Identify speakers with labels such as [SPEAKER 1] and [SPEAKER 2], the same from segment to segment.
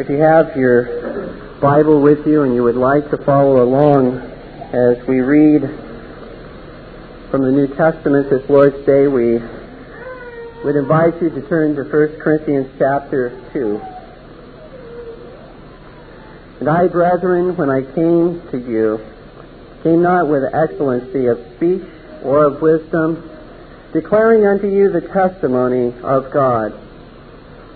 [SPEAKER 1] If you have your Bible with you and you would like to follow along as we read from the New Testament this Lord's Day, we would invite you to turn to 1 Corinthians chapter 2. And I, brethren, when I came to you, came not with excellency of speech or of wisdom, declaring unto you the testimony of God.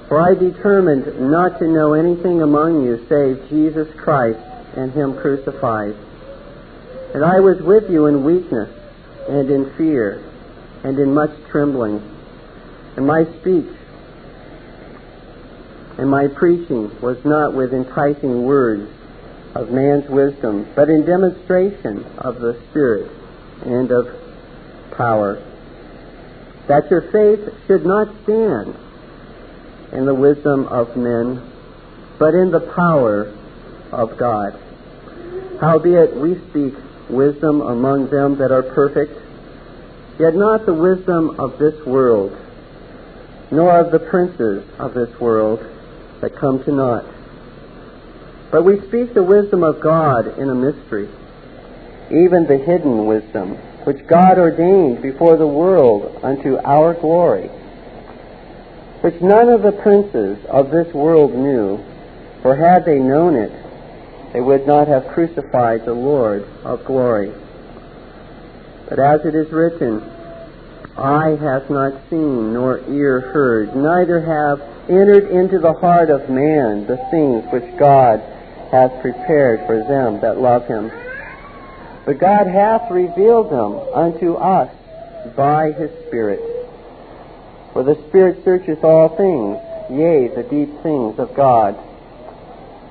[SPEAKER 1] For I determined not to know anything among you save Jesus Christ and Him crucified. And I was with you in weakness and in fear and in much trembling. And my speech and my preaching was not with enticing words of man's wisdom, but in demonstration of the Spirit and of power, that your faith should not stand in the wisdom of men, but in the power of God. Howbeit we speak wisdom among them that are perfect, yet not the wisdom of this world, nor of the princes of this world that come to naught. But we speak the wisdom of God in a mystery, even the hidden wisdom, which God ordained before the world unto our glory which none of the princes of this world knew, for had they known it, they would not have crucified the Lord of glory. But as it is written, Eye hath not seen, nor ear heard, neither have entered into the heart of man the things which God hath prepared for them that love him. But God hath revealed them unto us by his Spirit. For the Spirit searcheth all things, yea, the deep things of God.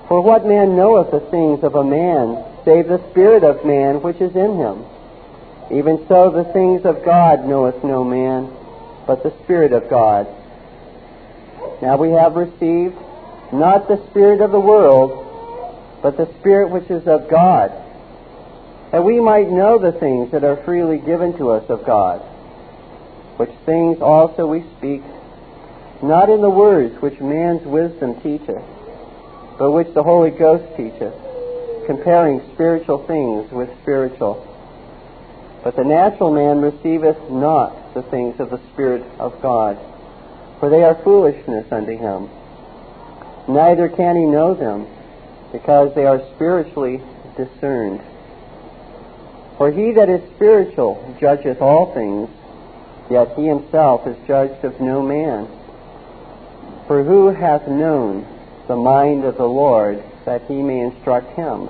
[SPEAKER 1] For what man knoweth the things of a man, save the Spirit of man which is in him? Even so the things of God knoweth no man, but the Spirit of God. Now we have received not the Spirit of the world, but the Spirit which is of God, that we might know the things that are freely given to us of God which things also we speak, not in the words which man's wisdom teacheth, but which the Holy Ghost teacheth, comparing spiritual things with spiritual. But the natural man receiveth not the things of the Spirit of God, for they are foolishness unto him. Neither can he know them, because they are spiritually discerned. For he that is spiritual judgeth all things, Yet he himself is judged of no man. For who hath known the mind of the Lord that he may instruct him?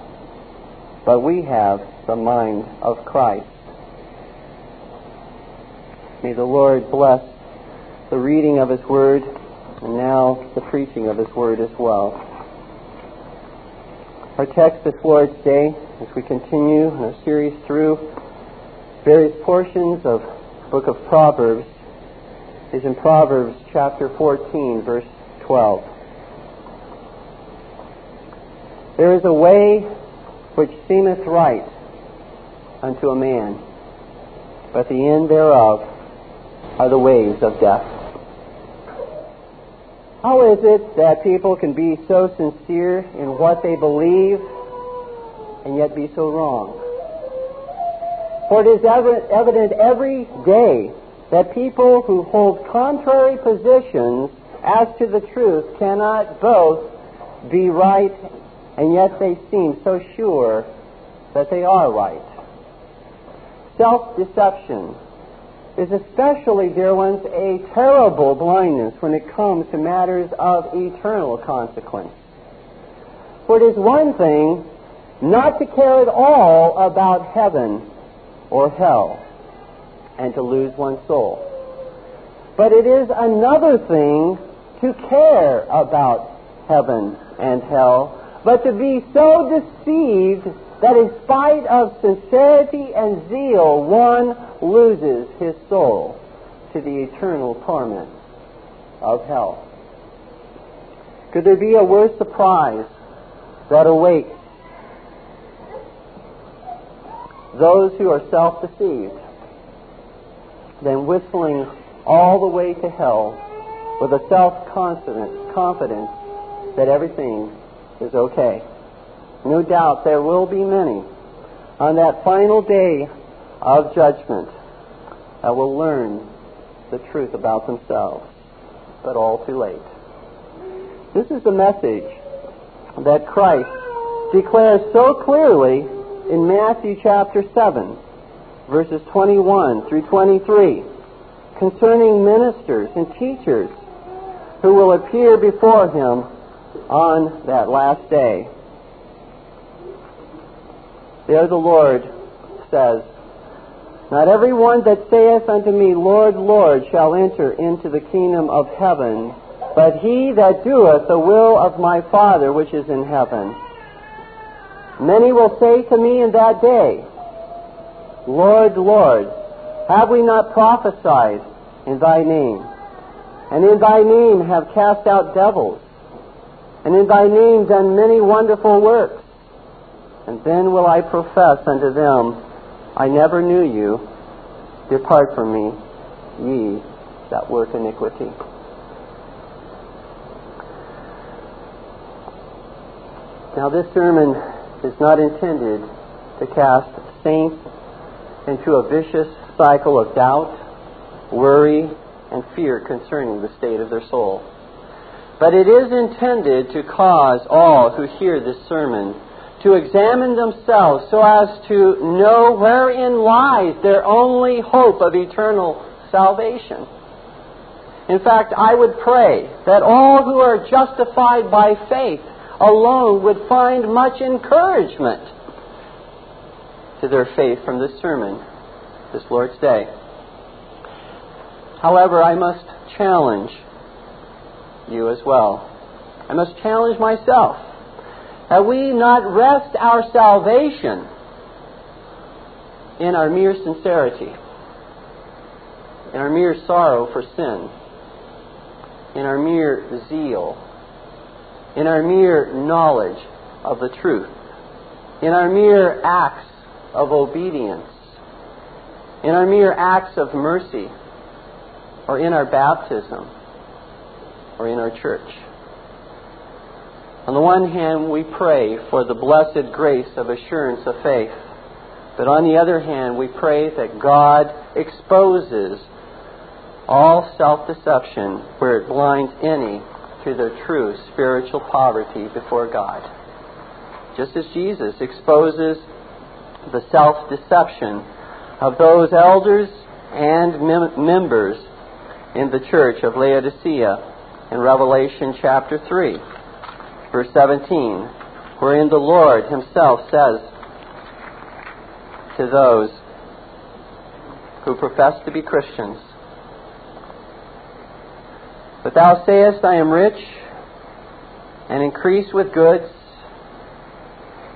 [SPEAKER 1] But we have the mind of Christ. May the Lord bless the reading of his word and now the preaching of his word as well. Our text this Lord's Day, as we continue in a series through various portions of book of Proverbs is in Proverbs chapter 14, verse 12. There is a way which seemeth right unto a man, but the end thereof are the ways of death. How is it that people can be so sincere in what they believe and yet be so wrong? For it is evident every day that people who hold contrary positions as to the truth cannot both be right and yet they seem so sure that they are right. Self deception is especially, dear ones, a terrible blindness when it comes to matters of eternal consequence. For it is one thing not to care at all about heaven or hell and to lose one's soul. But it is another thing to care about heaven and hell, but to be so deceived that in spite of sincerity and zeal, one loses his soul to the eternal torment of hell. Could there be a worse surprise that awaits those who are self deceived then whistling all the way to hell with a self confidence that everything is okay. No doubt there will be many on that final day of judgment that will learn the truth about themselves, but all too late. This is the message that Christ declares so clearly in Matthew chapter 7, verses 21 through 23, concerning ministers and teachers who will appear before him on that last day. There the Lord says, Not every one that saith unto me, Lord, Lord, shall enter into the kingdom of heaven, but he that doeth the will of my Father which is in heaven. Many will say to me in that day, Lord, Lord, have we not prophesied in thy name? And in thy name have cast out devils? And in thy name done many wonderful works? And then will I profess unto them, I never knew you. Depart from me, ye that work iniquity. Now, this sermon is not intended to cast saints into a vicious cycle of doubt, worry, and fear concerning the state of their soul. But it is intended to cause all who hear this sermon to examine themselves so as to know wherein lies their only hope of eternal salvation. In fact, I would pray that all who are justified by faith alone would find much encouragement to their faith from this sermon, this Lord's Day. However, I must challenge you as well. I must challenge myself that we not rest our salvation in our mere sincerity, in our mere sorrow for sin, in our mere zeal in our mere knowledge of the truth, in our mere acts of obedience, in our mere acts of mercy, or in our baptism, or in our church. On the one hand, we pray for the blessed grace of assurance of faith. But on the other hand, we pray that God exposes all self deception where it blinds any to their true spiritual poverty before God. Just as Jesus exposes the self deception of those elders and mem- members in the church of Laodicea in Revelation chapter 3, verse 17, wherein the Lord Himself says to those who profess to be Christians, but thou sayest, I am rich, and increase with goods,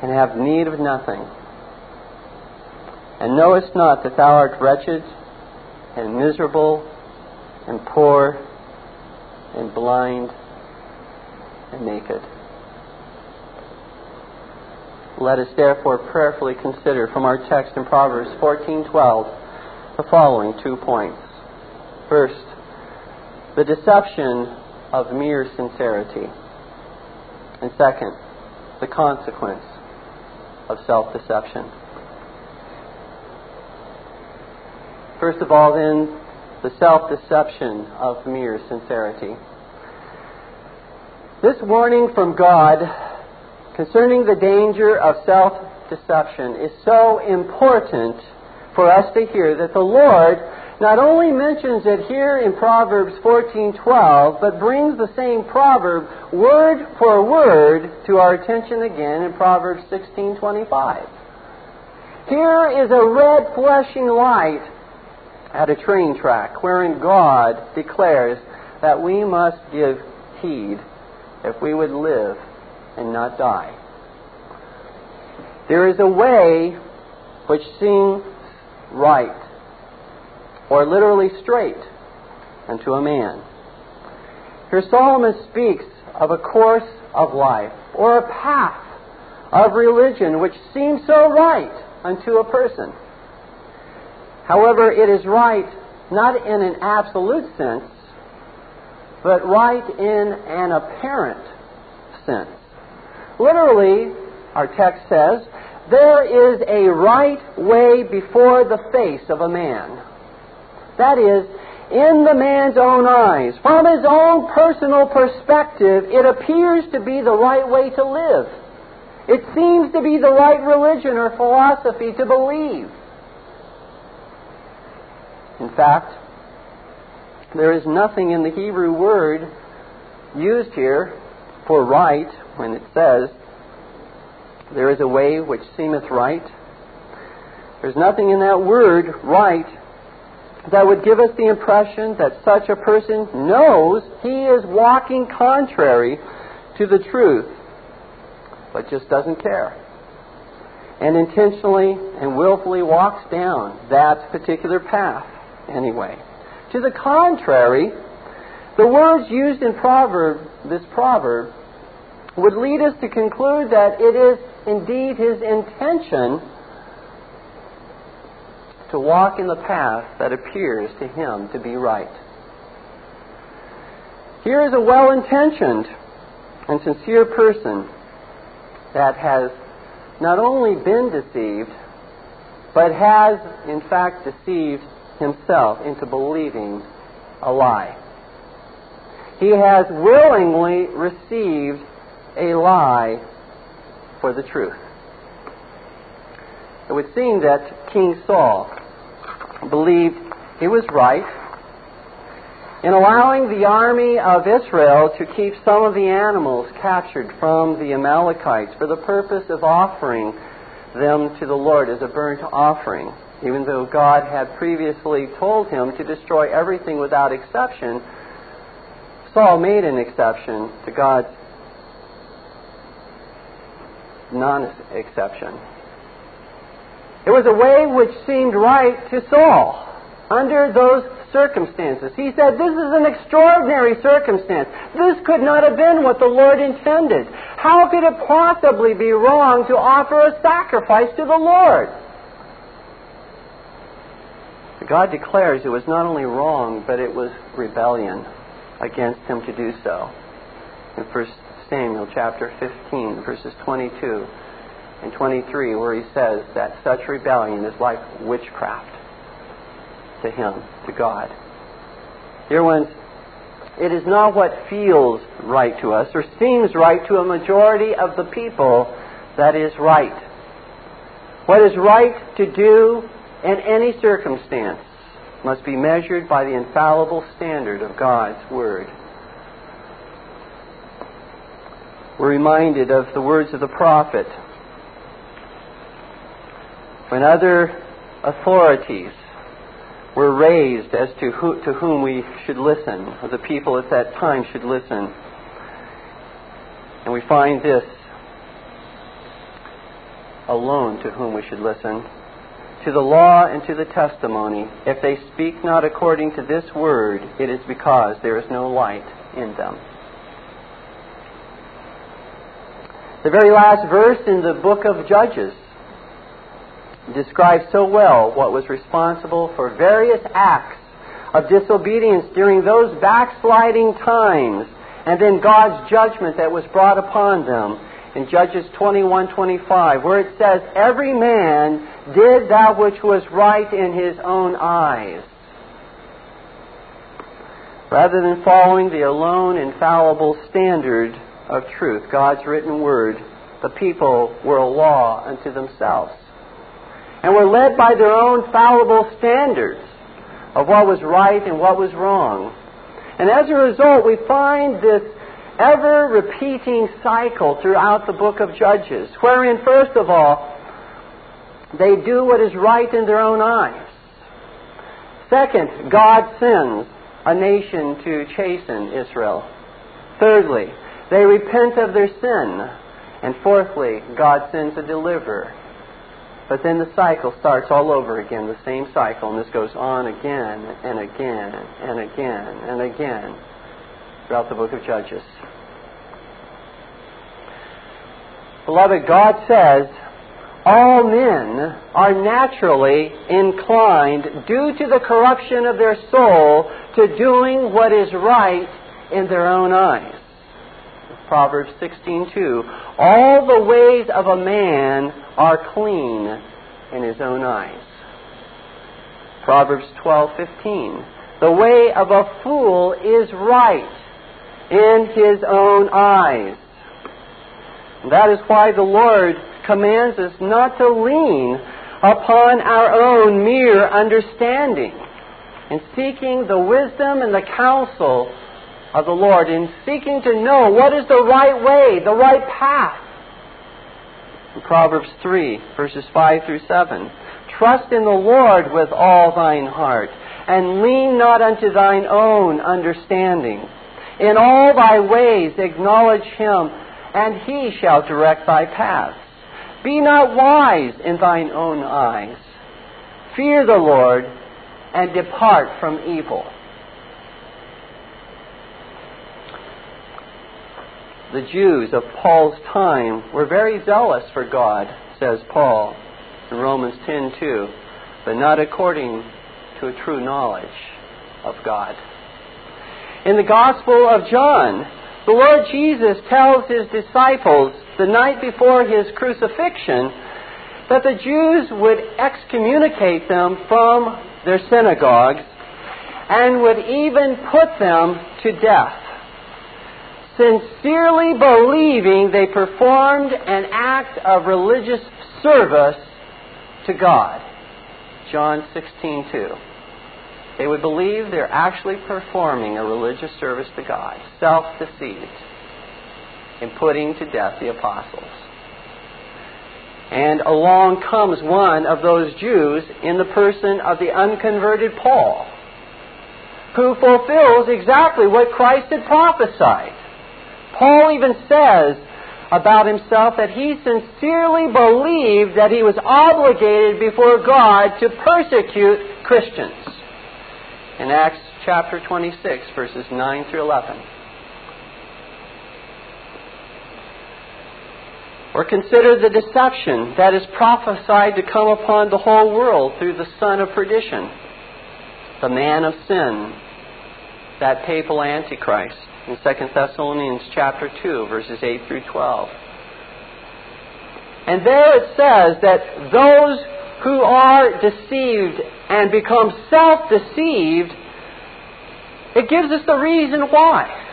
[SPEAKER 1] and have need of nothing. And knowest not that thou art wretched, and miserable, and poor, and blind, and naked. Let us therefore prayerfully consider from our text in Proverbs 14:12 the following two points. First, the deception of mere sincerity. And second, the consequence of self deception. First of all, then, the self deception of mere sincerity. This warning from God concerning the danger of self deception is so important for us to hear that the Lord not only mentions it here in Proverbs 14:12, but brings the same proverb word for word to our attention again in Proverbs 16:25. Here is a red flashing light at a train track wherein God declares that we must give heed if we would live and not die. There is a way which seems right or literally straight unto a man. Here Solomon speaks of a course of life or a path of religion which seems so right unto a person. However, it is right not in an absolute sense, but right in an apparent sense. Literally, our text says, there is a right way before the face of a man. That is, in the man's own eyes, from his own personal perspective, it appears to be the right way to live. It seems to be the right religion or philosophy to believe. In fact, there is nothing in the Hebrew word used here for right when it says, There is a way which seemeth right. There's nothing in that word, right, that would give us the impression that such a person knows he is walking contrary to the truth, but just doesn't care. And intentionally and willfully walks down that particular path anyway. To the contrary, the words used in proverb, this proverb, would lead us to conclude that it is indeed his intention to walk in the path that appears to him to be right. Here is a well intentioned and sincere person that has not only been deceived, but has in fact deceived himself into believing a lie. He has willingly received a lie for the truth. It would seem that King Saul believed he was right in allowing the army of Israel to keep some of the animals captured from the Amalekites for the purpose of offering them to the Lord as a burnt offering. Even though God had previously told him to destroy everything without exception, Saul made an exception to God's non exception. It was a way which seemed right to Saul under those circumstances. He said, This is an extraordinary circumstance. This could not have been what the Lord intended. How could it possibly be wrong to offer a sacrifice to the Lord? God declares it was not only wrong, but it was rebellion against him to do so. In 1 Samuel chapter 15, verses 22 and 23, where he says that such rebellion is like witchcraft to him, to God. Dear ones, it is not what feels right to us or seems right to a majority of the people that is right. What is right to do in any circumstance must be measured by the infallible standard of God's Word. We're reminded of the words of the prophet. When other authorities were raised as to, who, to whom we should listen, or the people at that time should listen. And we find this alone to whom we should listen to the law and to the testimony. If they speak not according to this word, it is because there is no light in them. The very last verse in the book of Judges describes so well what was responsible for various acts of disobedience during those backsliding times and then God's judgment that was brought upon them in Judges 21:25 where it says every man did that which was right in his own eyes. Rather than following the alone infallible standard of truth God's written word the people were a law unto themselves and were led by their own fallible standards of what was right and what was wrong and as a result we find this ever repeating cycle throughout the book of Judges, wherein, first of all, they do what is right in their own eyes. Second, God sends a nation to chasten Israel. Thirdly, they repent of their sin. And fourthly, God sends a deliverer. But then the cycle starts all over again, the same cycle, and this goes on again and again and again and again throughout the book of Judges. Beloved, God says all men are naturally inclined, due to the corruption of their soul, to doing what is right in their own eyes. Proverbs 16:2. All the ways of a man are clean in his own eyes. Proverbs 12:15. The way of a fool is right in his own eyes. That is why the Lord commands us not to lean upon our own mere understanding in seeking the wisdom and the counsel of the Lord, in seeking to know what is the right way, the right path. In Proverbs 3, verses 5 through 7. Trust in the Lord with all thine heart, and lean not unto thine own understanding. In all thy ways acknowledge him, and he shall direct thy paths. Be not wise in thine own eyes. Fear the Lord, and depart from evil. The Jews of Paul's time were very zealous for God, says Paul in Romans 10:2, but not according to a true knowledge of God. In the Gospel of John, the Lord Jesus tells his disciples the night before his crucifixion that the Jews would excommunicate them from their synagogues and would even put them to death, sincerely believing they performed an act of religious service to God. John 16:2. They would believe they're actually performing a religious service to God, self-deceived in putting to death the apostles. And along comes one of those Jews in the person of the unconverted Paul, who fulfills exactly what Christ had prophesied. Paul even says about himself that he sincerely believed that he was obligated before God to persecute Christians. In Acts chapter 26, verses 9 through 11. Or consider the deception that is prophesied to come upon the whole world through the son of perdition, the man of sin, that papal antichrist in 2 Thessalonians chapter 2 verses 8 through 12. And there it says that those who are deceived and become self-deceived, it gives us the reason why.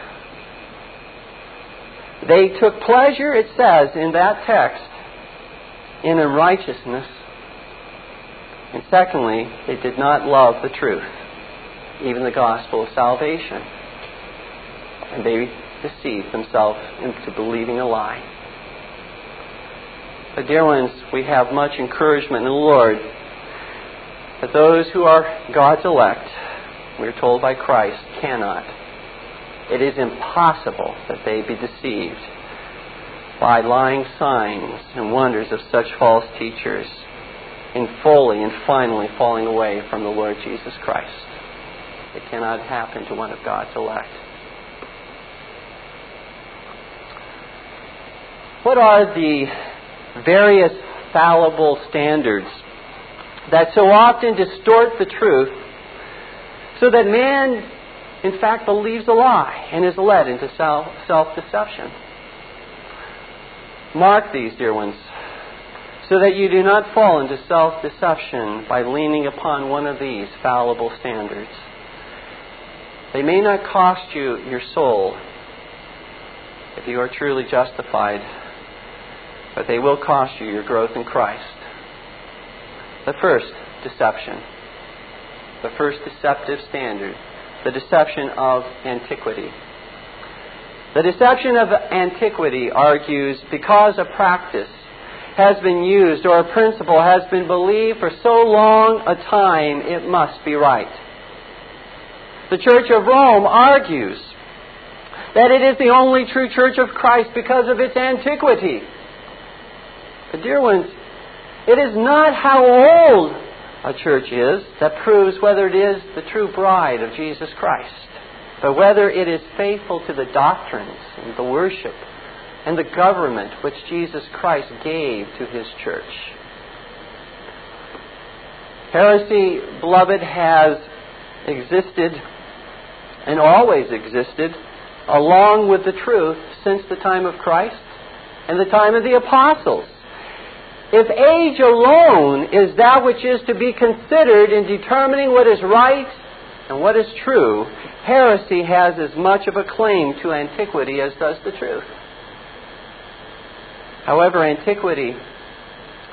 [SPEAKER 1] They took pleasure, it says in that text, in unrighteousness. And secondly, they did not love the truth, even the gospel of salvation. And they deceive themselves into believing a lie. But, dear ones, we have much encouragement in the Lord that those who are God's elect, we are told by Christ, cannot it is impossible that they be deceived by lying signs and wonders of such false teachers in fully and finally falling away from the Lord Jesus Christ. It cannot happen to one of God's elect. What are the various fallible standards that so often distort the truth so that man in fact, believes a lie and is led into self deception. Mark these, dear ones, so that you do not fall into self deception by leaning upon one of these fallible standards. They may not cost you your soul if you are truly justified, but they will cost you your growth in Christ. The first, deception. The first deceptive standard the deception of antiquity. The deception of antiquity argues because a practice has been used or a principle has been believed for so long a time, it must be right. The Church of Rome argues that it is the only true Church of Christ because of its antiquity. But, dear ones, it is not how old a church is that proves whether it is the true bride of Jesus Christ, but whether it is faithful to the doctrines and the worship and the government which Jesus Christ gave to his church. Heresy, beloved, has existed and always existed along with the truth since the time of Christ and the time of the apostles. If age alone is that which is to be considered in determining what is right and what is true, heresy has as much of a claim to antiquity as does the truth. However, antiquity,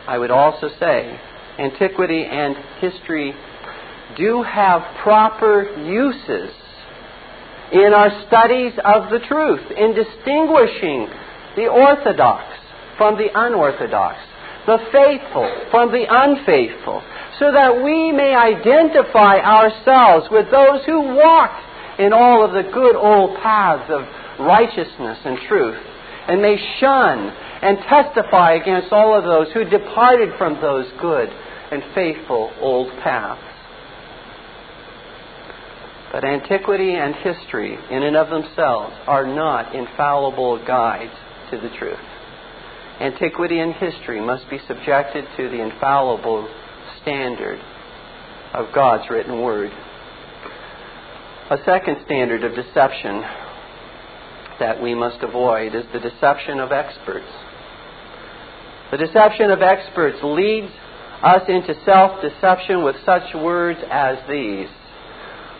[SPEAKER 1] I would also say, antiquity and history do have proper uses in our studies of the truth, in distinguishing the orthodox from the unorthodox, the faithful from the unfaithful, so that we may identify ourselves with those who walk in all of the good old paths of righteousness and truth, and may shun and testify against all of those who departed from those good and faithful old paths. But antiquity and history, in and of themselves, are not infallible guides to the truth. Antiquity and history must be subjected to the infallible standard of God's written word. A second standard of deception that we must avoid is the deception of experts. The deception of experts leads us into self deception with such words as these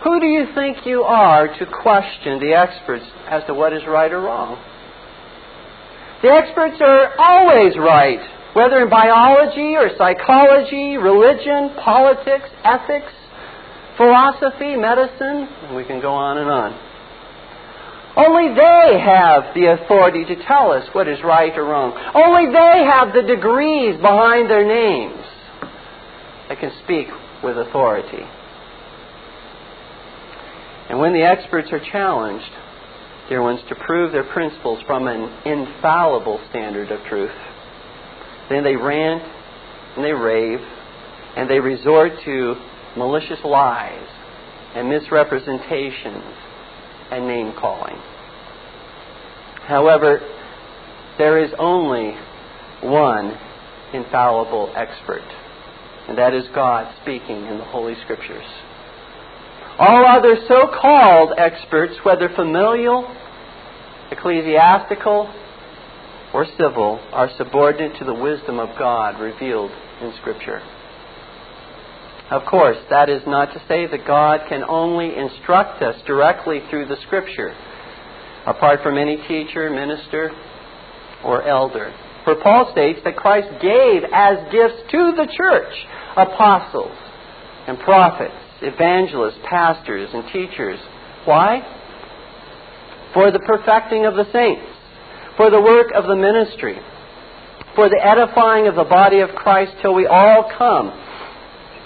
[SPEAKER 1] who do you think you are to question the experts as to what is right or wrong? The experts are always right, whether in biology or psychology, religion, politics, ethics, philosophy, medicine, and we can go on and on. Only they have the authority to tell us what is right or wrong. Only they have the degrees behind their names that can speak with authority. And when the experts are challenged, dear ones, to prove their principles from an infallible standard of truth, then they rant and they rave and they resort to malicious lies and misrepresentations and name calling. However, there is only one infallible expert, and that is God speaking in the Holy Scriptures. All other so called experts, whether familial, ecclesiastical, or civil, are subordinate to the wisdom of God revealed in Scripture. Of course, that is not to say that God can only instruct us directly through the Scripture, apart from any teacher, minister, or elder. For Paul states that Christ gave as gifts to the church apostles and prophets evangelists, pastors, and teachers. Why? For the perfecting of the saints, for the work of the ministry, for the edifying of the body of Christ till we all come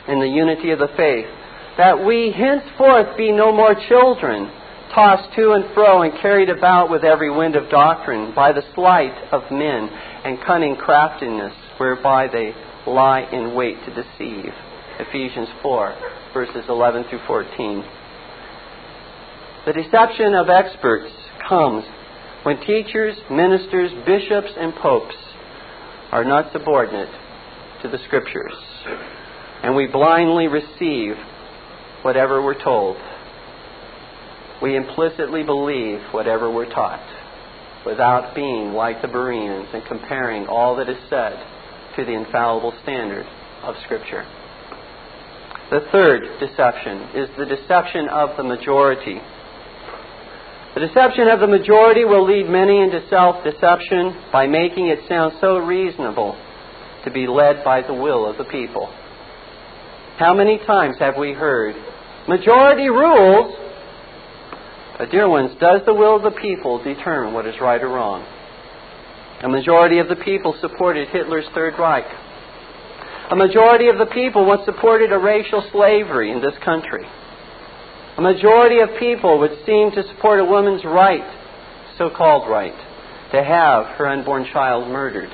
[SPEAKER 1] in the unity of the faith, that we henceforth be no more children, tossed to and fro and carried about with every wind of doctrine by the sleight of men and cunning craftiness whereby they lie in wait to deceive. Ephesians 4 verses 11 through 14. The deception of experts comes when teachers, ministers, bishops, and popes are not subordinate to the Scriptures, and we blindly receive whatever we're told. We implicitly believe whatever we're taught without being like the Bereans and comparing all that is said to the infallible standard of Scripture. The third deception is the deception of the majority. The deception of the majority will lead many into self deception by making it sound so reasonable to be led by the will of the people. How many times have we heard, majority rules? But, dear ones, does the will of the people determine what is right or wrong? A majority of the people supported Hitler's Third Reich. A majority of the people once supported a racial slavery in this country. A majority of people would seem to support a woman's right, so called right, to have her unborn child murdered.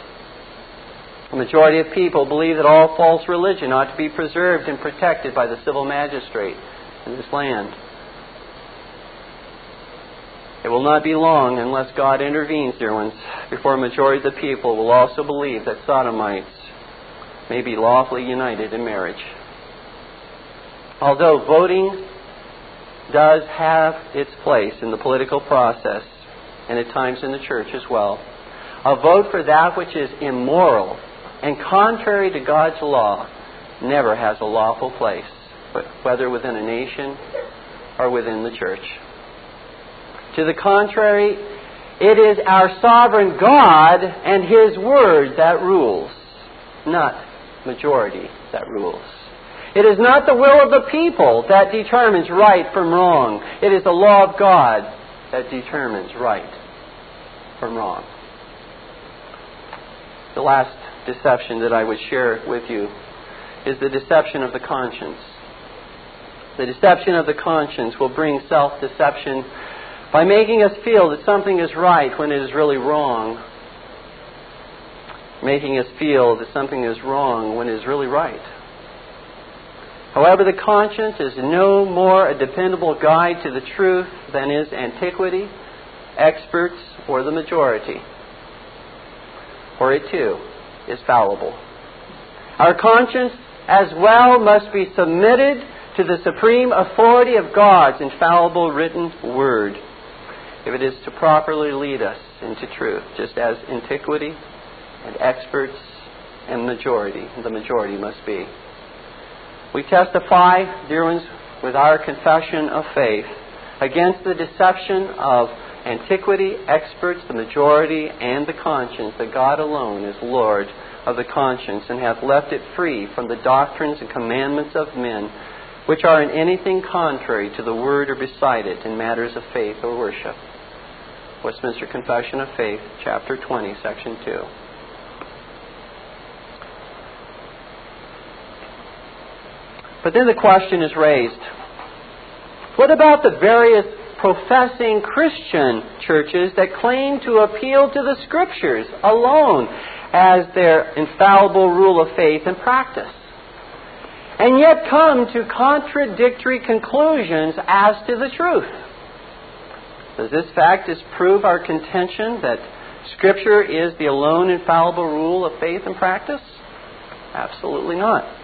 [SPEAKER 1] A majority of people believe that all false religion ought to be preserved and protected by the civil magistrate in this land. It will not be long unless God intervenes, dear ones, before a majority of the people will also believe that sodomites may be lawfully united in marriage. Although voting does have its place in the political process and at times in the church as well. A vote for that which is immoral and contrary to God's law never has a lawful place, whether within a nation or within the church. To the contrary, it is our sovereign God and His Word that rules, not majority that rules. It is not the will of the people that determines right from wrong. It is the law of God that determines right from wrong. The last deception that I would share with you is the deception of the conscience. The deception of the conscience will bring self deception by making us feel that something is right when it is really wrong, making us feel that something is wrong when it is really right. However, the conscience is no more a dependable guide to the truth than is antiquity, experts, or the majority. For it too is fallible. Our conscience as well must be submitted to the supreme authority of God's infallible written word if it is to properly lead us into truth, just as antiquity and experts and majority, the majority must be. We testify, dear ones, with our confession of faith against the deception of antiquity, experts, the majority, and the conscience that God alone is Lord of the conscience and hath left it free from the doctrines and commandments of men which are in anything contrary to the word or beside it in matters of faith or worship. Westminster Confession of Faith, chapter 20, section 2. But then the question is raised what about the various professing Christian churches that claim to appeal to the Scriptures alone as their infallible rule of faith and practice? And yet come to contradictory conclusions as to the truth. Does this fact disprove our contention that Scripture is the alone infallible rule of faith and practice? Absolutely not.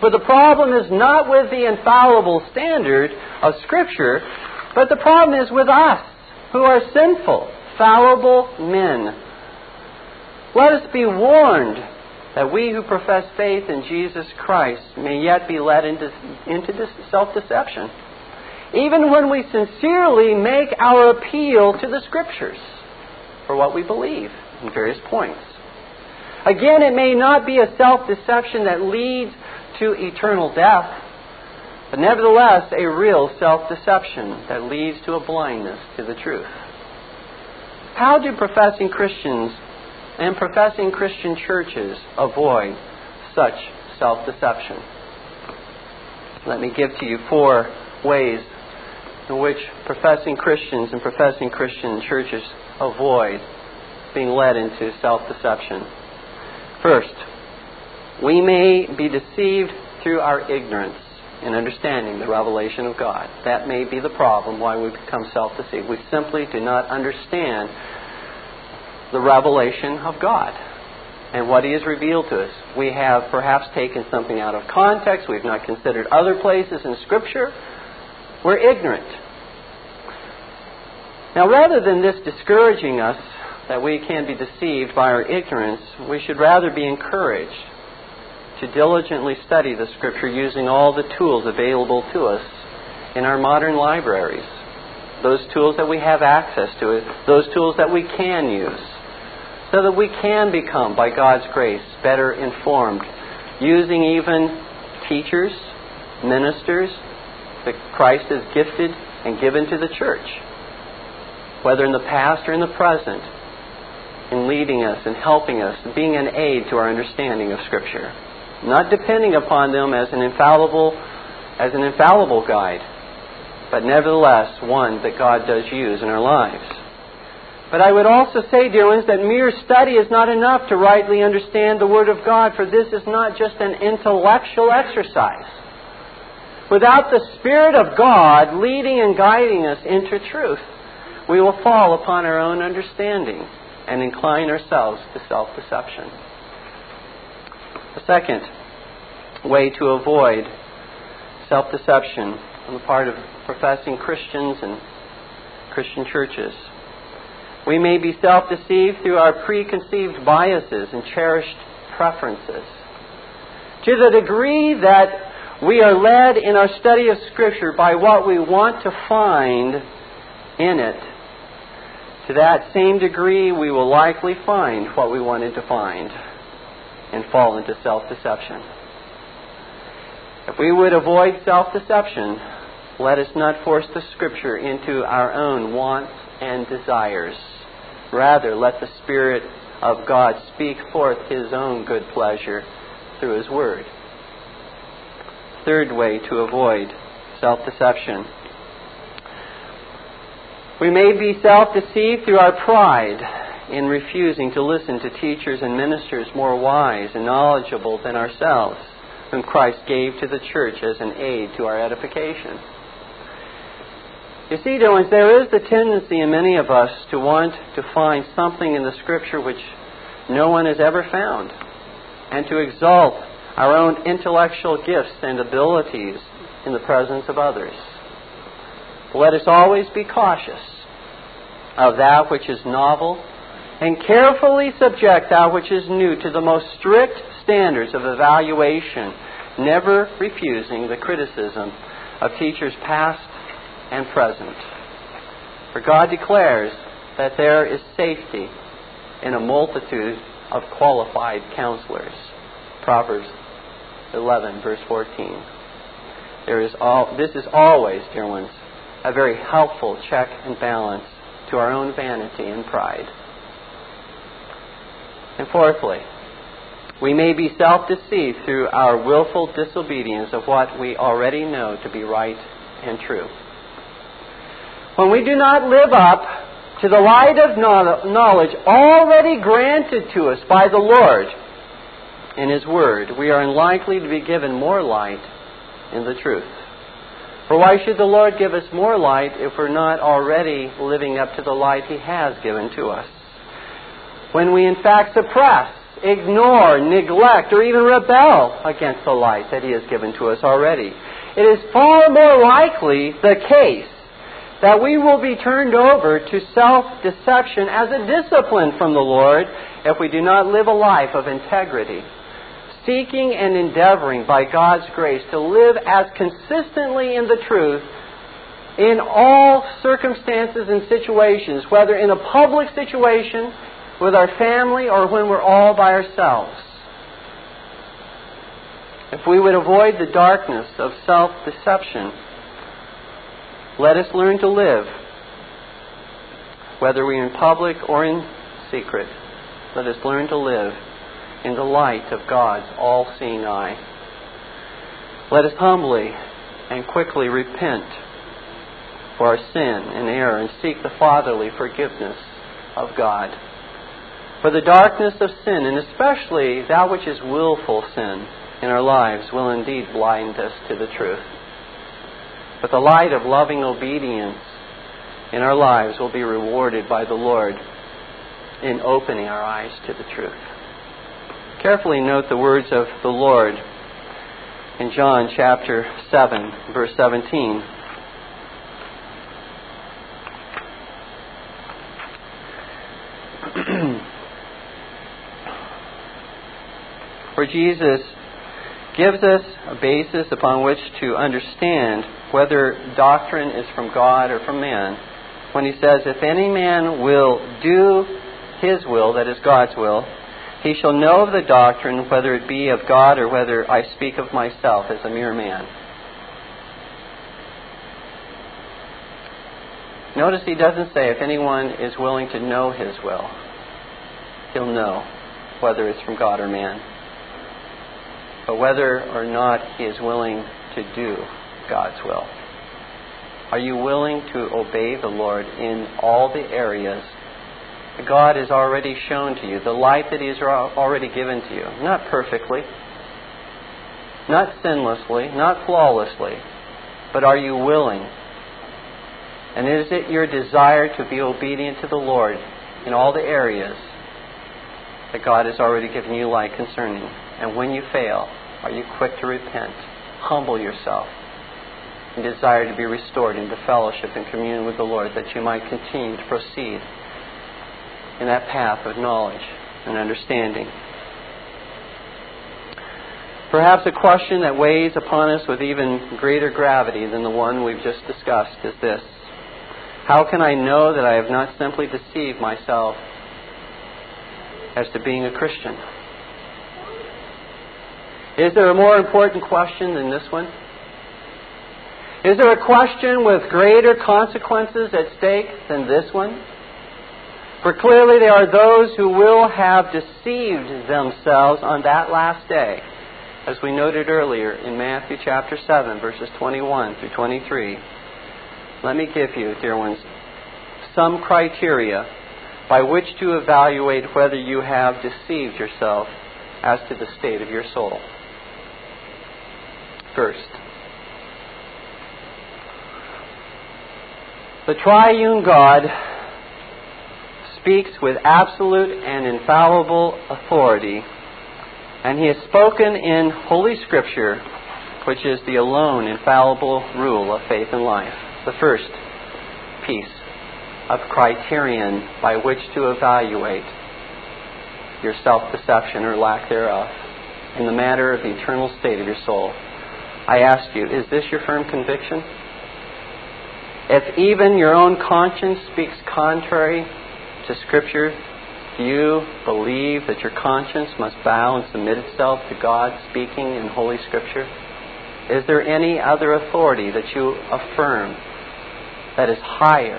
[SPEAKER 1] For the problem is not with the infallible standard of Scripture, but the problem is with us, who are sinful, fallible men. Let us be warned that we who profess faith in Jesus Christ may yet be led into, into self deception, even when we sincerely make our appeal to the Scriptures for what we believe in various points. Again, it may not be a self deception that leads to eternal death, but nevertheless a real self deception that leads to a blindness to the truth. How do professing Christians and professing Christian churches avoid such self deception? Let me give to you four ways in which professing Christians and professing Christian churches avoid being led into self deception. First, we may be deceived through our ignorance in understanding the revelation of God. That may be the problem why we become self deceived. We simply do not understand the revelation of God and what He has revealed to us. We have perhaps taken something out of context, we've not considered other places in Scripture. We're ignorant. Now, rather than this discouraging us that we can be deceived by our ignorance, we should rather be encouraged to diligently study the Scripture using all the tools available to us in our modern libraries. Those tools that we have access to, those tools that we can use, so that we can become, by God's grace, better informed, using even teachers, ministers that Christ has gifted and given to the church, whether in the past or in the present, in leading us and helping us, being an aid to our understanding of Scripture not depending upon them as an infallible as an infallible guide, but nevertheless one that God does use in our lives. But I would also say, dear ones, that mere study is not enough to rightly understand the Word of God, for this is not just an intellectual exercise. Without the Spirit of God leading and guiding us into truth, we will fall upon our own understanding and incline ourselves to self deception. The second way to avoid self deception on the part of professing Christians and Christian churches. We may be self deceived through our preconceived biases and cherished preferences. To the degree that we are led in our study of Scripture by what we want to find in it, to that same degree we will likely find what we wanted to find and fall into self deception. If we would avoid self deception, let us not force the Scripture into our own wants and desires. Rather, let the Spirit of God speak forth His own good pleasure through His Word. Third way to avoid self deception. We may be self deceived through our pride in refusing to listen to teachers and ministers more wise and knowledgeable than ourselves, whom Christ gave to the church as an aid to our edification. You see, ones, there is the tendency in many of us to want to find something in the Scripture which no one has ever found, and to exalt our own intellectual gifts and abilities in the presence of others. Let us always be cautious of that which is novel and carefully subject that which is new to the most strict standards of evaluation, never refusing the criticism of teachers past and present. For God declares that there is safety in a multitude of qualified counselors. Proverbs 11, verse 14. There is all, this is always, dear ones, a very helpful check and balance to our own vanity and pride. And fourthly, we may be self deceived through our willful disobedience of what we already know to be right and true. When we do not live up to the light of knowledge already granted to us by the Lord in His Word, we are unlikely to be given more light in the truth. For why should the Lord give us more light if we're not already living up to the light He has given to us? When we in fact suppress, ignore, neglect, or even rebel against the light that He has given to us already, it is far more likely the case that we will be turned over to self deception as a discipline from the Lord if we do not live a life of integrity, seeking and endeavoring by God's grace to live as consistently in the truth in all circumstances and situations, whether in a public situation, with our family, or when we're all by ourselves. If we would avoid the darkness of self deception, let us learn to live, whether we're in public or in secret. Let us learn to live in the light of God's all seeing eye. Let us humbly and quickly repent for our sin and error and seek the fatherly forgiveness of God. For the darkness of sin, and especially that which is willful sin in our lives, will indeed blind us to the truth. But the light of loving obedience in our lives will be rewarded by the Lord in opening our eyes to the truth. Carefully note the words of the Lord in John chapter 7, verse 17. For Jesus gives us a basis upon which to understand whether doctrine is from God or from man when he says, If any man will do his will, that is God's will, he shall know of the doctrine whether it be of God or whether I speak of myself as a mere man. Notice he doesn't say if anyone is willing to know his will, he'll know whether it's from God or man. But whether or not he is willing to do God's will. Are you willing to obey the Lord in all the areas God has already shown to you, the light that He has already given to you? Not perfectly, not sinlessly, not flawlessly, but are you willing? And is it your desire to be obedient to the Lord in all the areas that God has already given you light concerning? And when you fail, are you quick to repent? Humble yourself and desire to be restored into fellowship and communion with the Lord, that you might continue to proceed in that path of knowledge and understanding. Perhaps a question that weighs upon us with even greater gravity than the one we've just discussed is this How can I know that I have not simply deceived myself as to being a Christian? Is there a more important question than this one? Is there a question with greater consequences at stake than this one? For clearly there are those who will have deceived themselves on that last day, as we noted earlier in Matthew chapter 7, verses 21 through 23. Let me give you, dear ones, some criteria by which to evaluate whether you have deceived yourself as to the state of your soul. First, The triune God speaks with absolute and infallible authority, and he has spoken in Holy Scripture, which is the alone infallible rule of faith and life. The first piece of criterion by which to evaluate your self deception or lack thereof in the matter of the eternal state of your soul. I ask you, is this your firm conviction? If even your own conscience speaks contrary to Scripture, do you believe that your conscience must bow and submit itself to God speaking in Holy Scripture? Is there any other authority that you affirm that is higher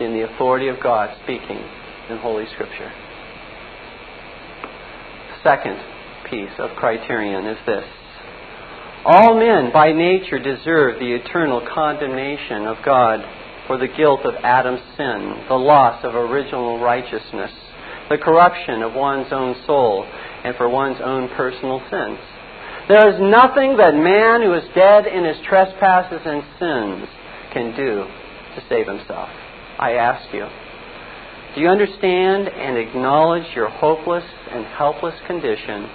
[SPEAKER 1] than the authority of God speaking in Holy Scripture? Second piece of criterion is this all men by nature deserve the eternal condemnation of God for the guilt of Adam's sin, the loss of original righteousness, the corruption of one's own soul, and for one's own personal sins. There is nothing that man who is dead in his trespasses and sins can do to save himself. I ask you, do you understand and acknowledge your hopeless and helpless condition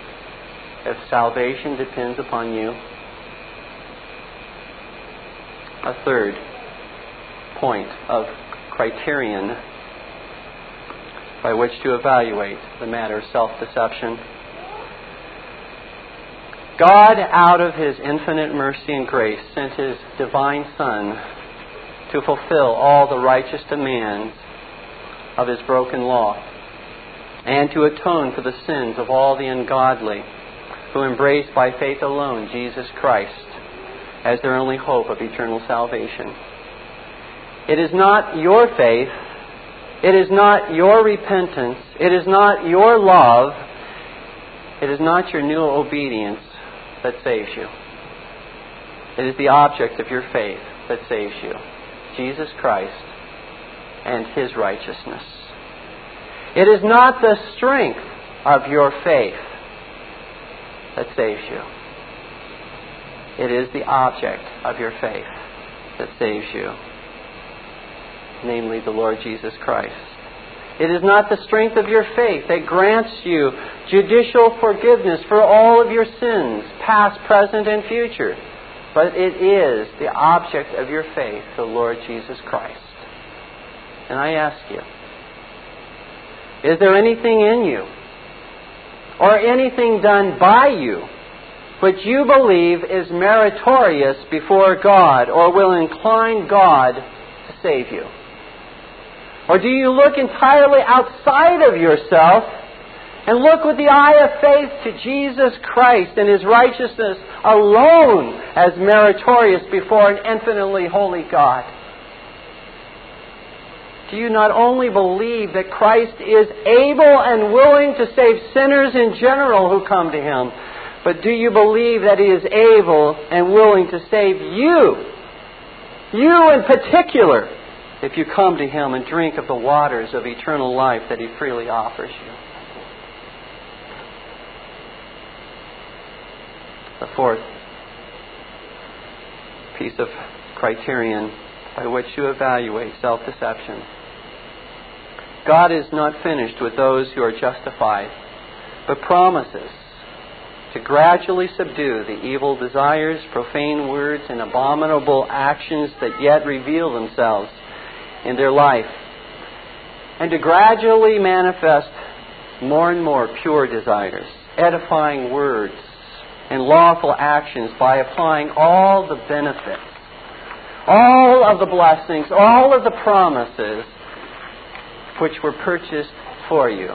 [SPEAKER 1] if salvation depends upon you? a third point of criterion by which to evaluate the matter of self deception. God, out of His infinite mercy and grace, sent His divine Son to fulfill all the righteous demands of His broken law and to atone for the sins of all the ungodly who embrace by faith alone Jesus Christ as their only hope of eternal salvation. It is not your faith, it is not your repentance, it is not your love, it is not your new obedience that saves you. It is the object of your faith that saves you Jesus Christ and His righteousness. It is not the strength of your faith that saves you. It is the object of your faith that saves you, namely the Lord Jesus Christ. It is not the strength of your faith that grants you judicial forgiveness for all of your sins, past, present, and future, but it is the object of your faith, the Lord Jesus Christ. And I ask you, is there anything in you or anything done by you which you believe is meritorious before God or will incline God to save you? Or do you look entirely outside of yourself and look with the eye of faith to Jesus Christ and His righteousness alone as meritorious before an infinitely holy God? Do you not only believe that Christ is able and willing to save sinners in general who come to Him, but do you believe that He is able and willing to save you? You in particular, if you come to Him and drink of the waters of eternal life that He freely offers you. The fourth piece of criterion by which you evaluate self deception. God is not finished with those who are justified, but promises to gradually subdue the evil desires, profane words, and abominable actions that yet reveal themselves in their life, and to gradually manifest more and more pure desires, edifying words, and lawful actions by applying all the benefits, all of the blessings, all of the promises which were purchased for you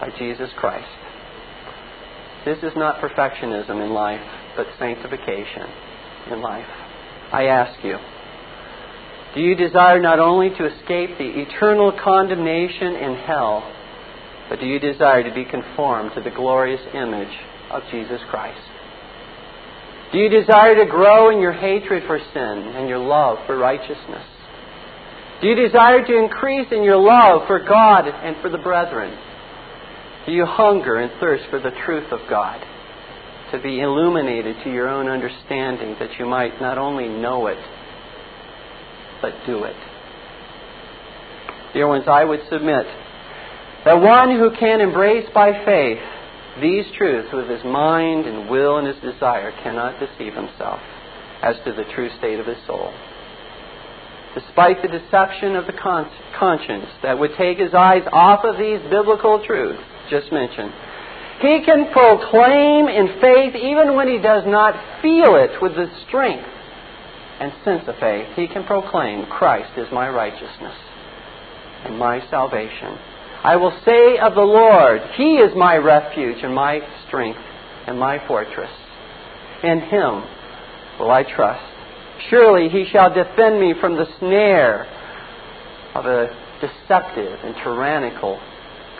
[SPEAKER 1] by Jesus Christ. This is not perfectionism in life, but sanctification in life. I ask you, do you desire not only to escape the eternal condemnation in hell, but do you desire to be conformed to the glorious image of Jesus Christ? Do you desire to grow in your hatred for sin and your love for righteousness? Do you desire to increase in your love for God and for the brethren? Do you hunger and thirst for the truth of God? To be illuminated to your own understanding that you might not only know it, but do it. Dear ones, I would submit that one who can embrace by faith these truths with his mind and will and his desire cannot deceive himself as to the true state of his soul. Despite the deception of the conscience that would take his eyes off of these biblical truths just mentioned, he can proclaim in faith even when he does not feel it with the strength and sense of faith. He can proclaim, Christ is my righteousness and my salvation. I will say of the Lord, He is my refuge and my strength and my fortress. In Him will I trust. Surely He shall defend me from the snare of a deceptive and tyrannical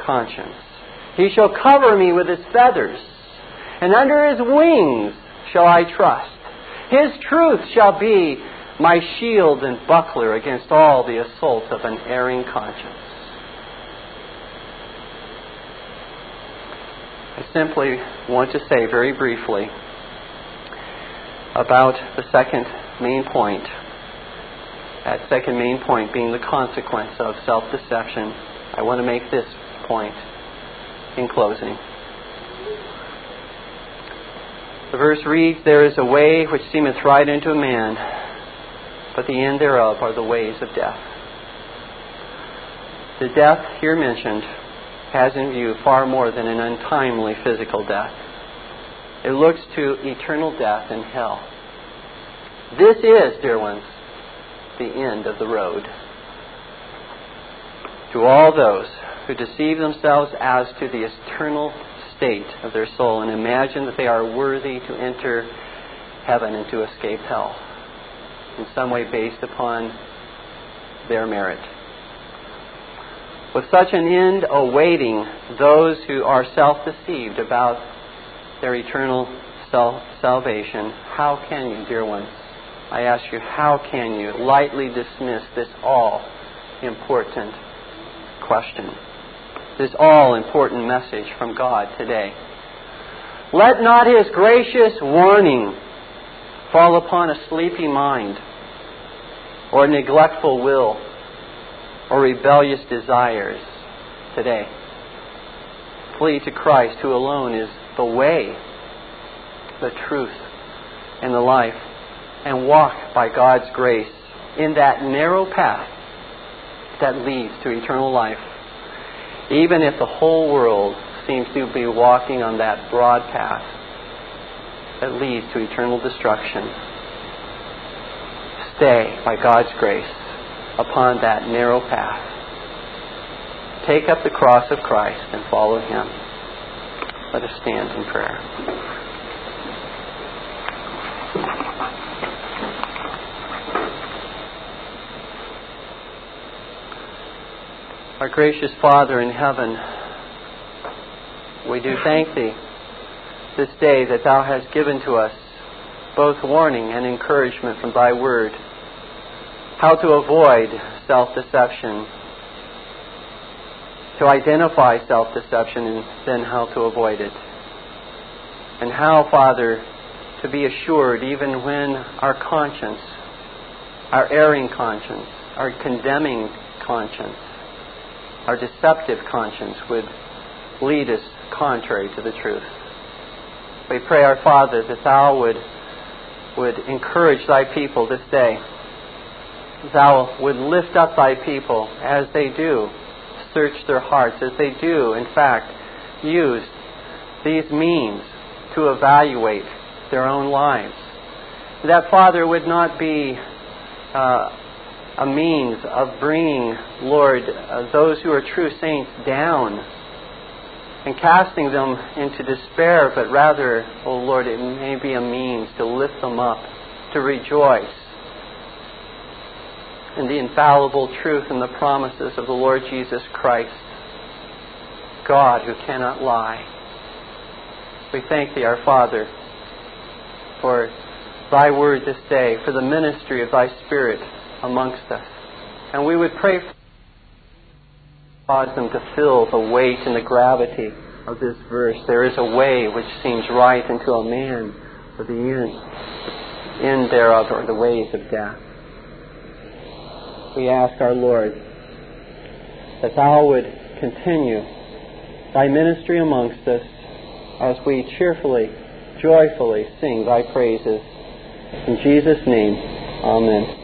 [SPEAKER 1] conscience. He shall cover me with His feathers, and under His wings shall I trust. His truth shall be my shield and buckler against all the assaults of an erring conscience. I simply want to say very briefly about the second main point. That second main point being the consequence of self deception. I want to make this point in closing. The verse reads, There is a way which seemeth right unto a man, but the end thereof are the ways of death. The death here mentioned has in view far more than an untimely physical death. It looks to eternal death in hell. This is, dear ones, the end of the road. To all those who deceive themselves as to the eternal state of their soul and imagine that they are worthy to enter heaven and to escape hell, in some way based upon their merit with such an end awaiting those who are self deceived about their eternal self salvation, how can you, dear ones? I ask you, how can you lightly dismiss this all important question? This all important message from God today. Let not his gracious warning fall upon a sleepy mind or neglectful will or rebellious desires today. Flee to Christ, who alone is the way, the truth, and the life, and walk by God's grace in that narrow path that leads to eternal life. Even if the whole world seems to be walking on that broad path that leads to eternal destruction, stay by God's grace upon that narrow path. Take up the cross of Christ and follow Him. Let us stand in prayer. Our gracious Father in heaven, we do thank Thee this day that Thou hast given to us both warning and encouragement from Thy Word how to avoid self deception, to identify self deception, and then how to avoid it. And how, Father, to be assured even when our conscience, our erring conscience, our condemning conscience, our deceptive conscience would lead us contrary to the truth. We pray, our Father, that Thou would, would encourage Thy people this day. Thou would lift up Thy people as they do, search their hearts, as they do, in fact, use these means to evaluate their own lives. That, Father, would not be uh, a means of bringing, Lord, uh, those who are true saints down and casting them into despair, but rather, oh Lord, it may be a means to lift them up, to rejoice in the infallible truth and the promises of the Lord Jesus Christ, God who cannot lie. We thank Thee, our Father, for Thy word this day, for the ministry of Thy Spirit amongst us. And we would pray for cause them to feel the weight and the gravity of this verse. There is a way which seems right unto a man, but the end, end thereof are the ways of death. We ask our Lord that Thou would continue Thy ministry amongst us as we cheerfully, joyfully sing Thy praises. In Jesus' name, Amen.